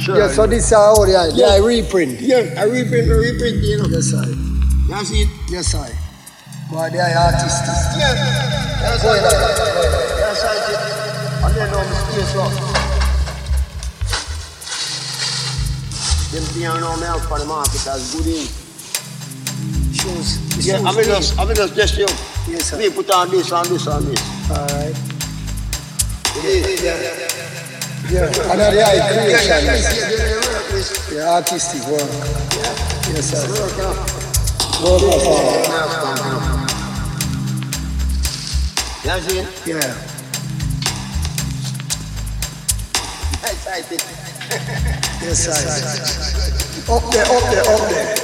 Inspiration. Yes, so this is how they are. They Yeah. are reprint. Yeah, I reprint, I reprint, you know. Yes, sir. You it? Yes, sir. But they are artists. Yeah. That's Go right. ahead. Go ahead. That's right. And then now my space up. Them piano me out for the market as good in. Shoes. Yeah, I'm just, I'm just just you. Yes, sir. Me put on this and this and this. All right. Yeah. And they are creation. Yeah, yeah, yeah, Yeah, artistic work. Yes, sir. yeah, yeah. Work art. You see? Yeah. Excited. Yes, sir. Up there, up there, up there.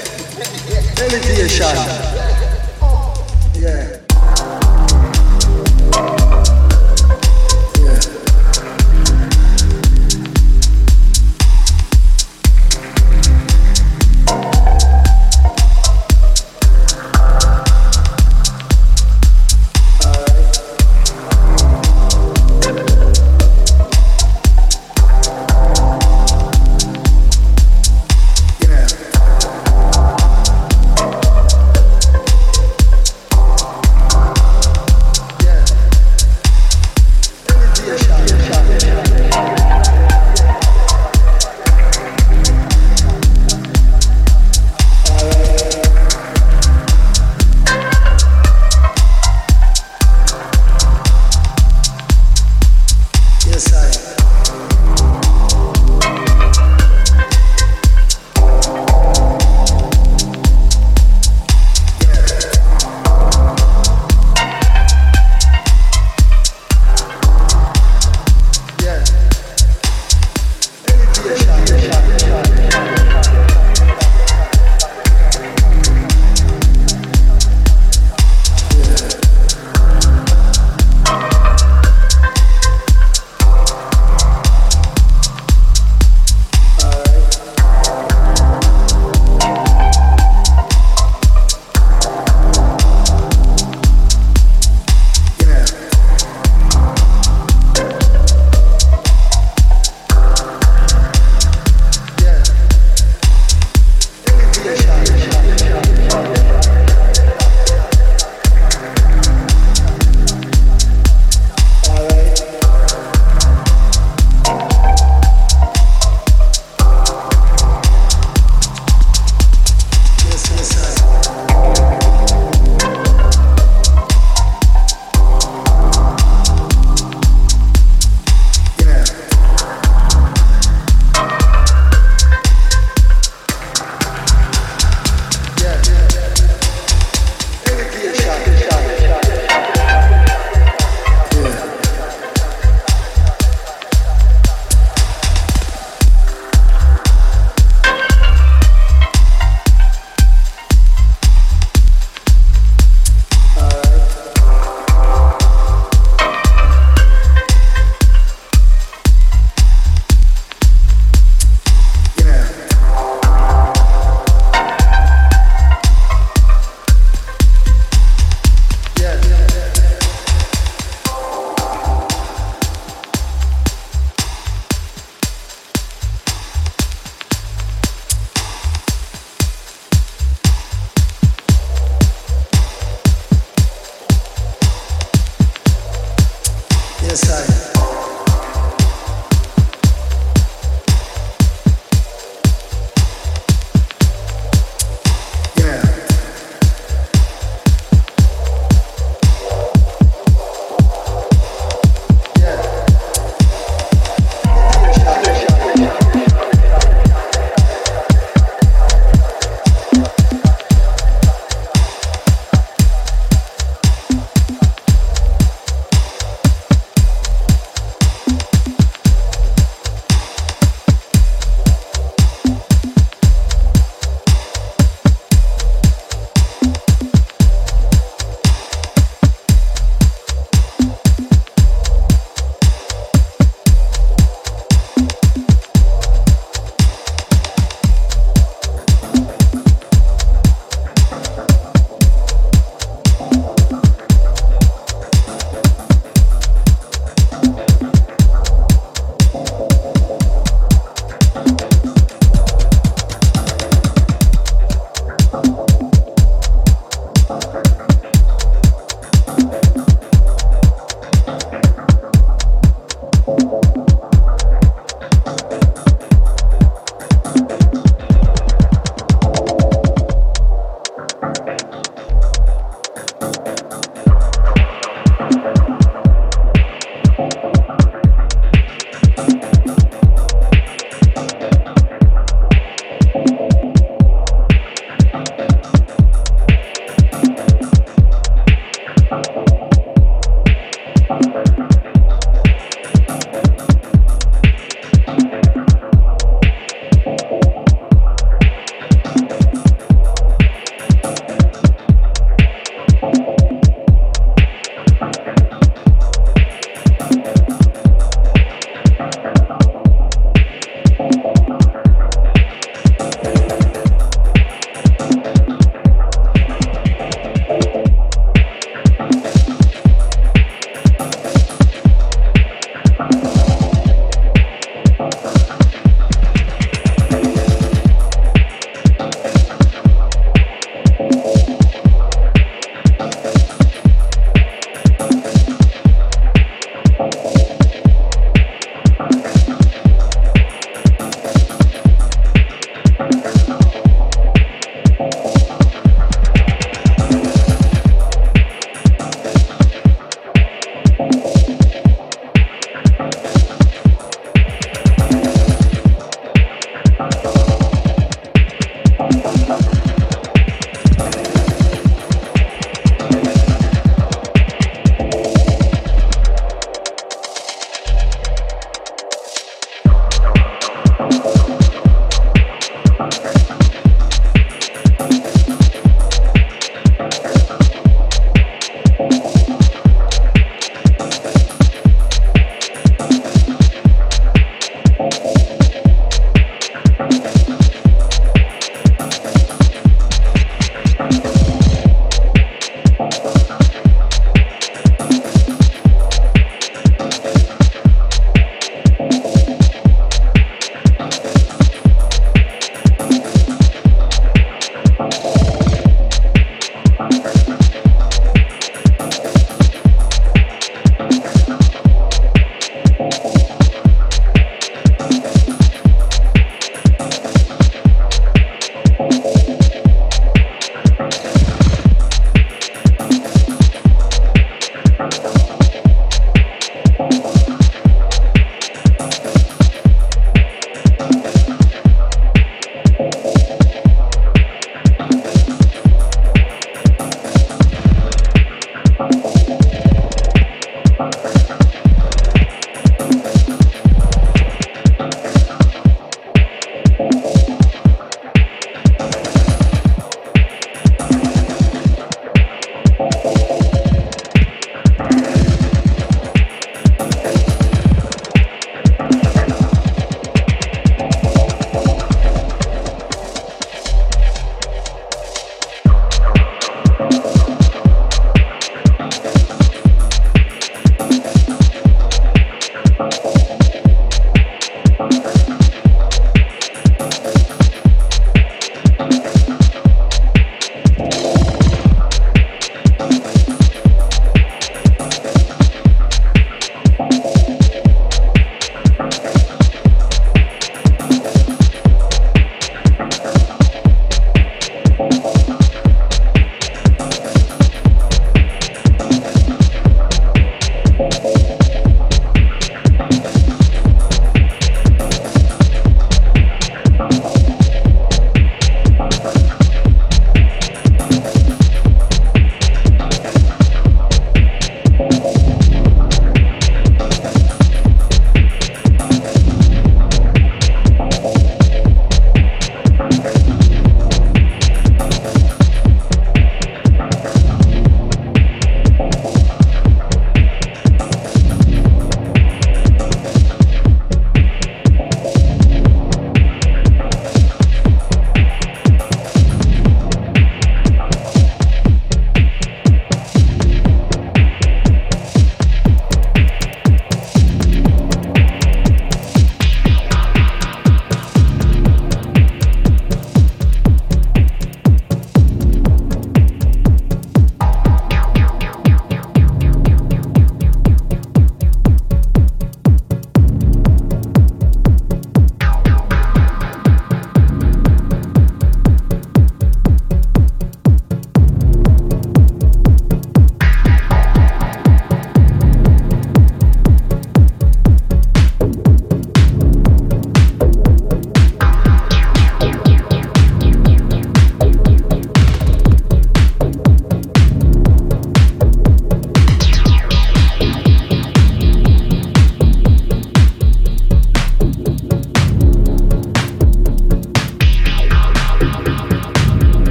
Elevation.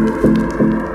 Música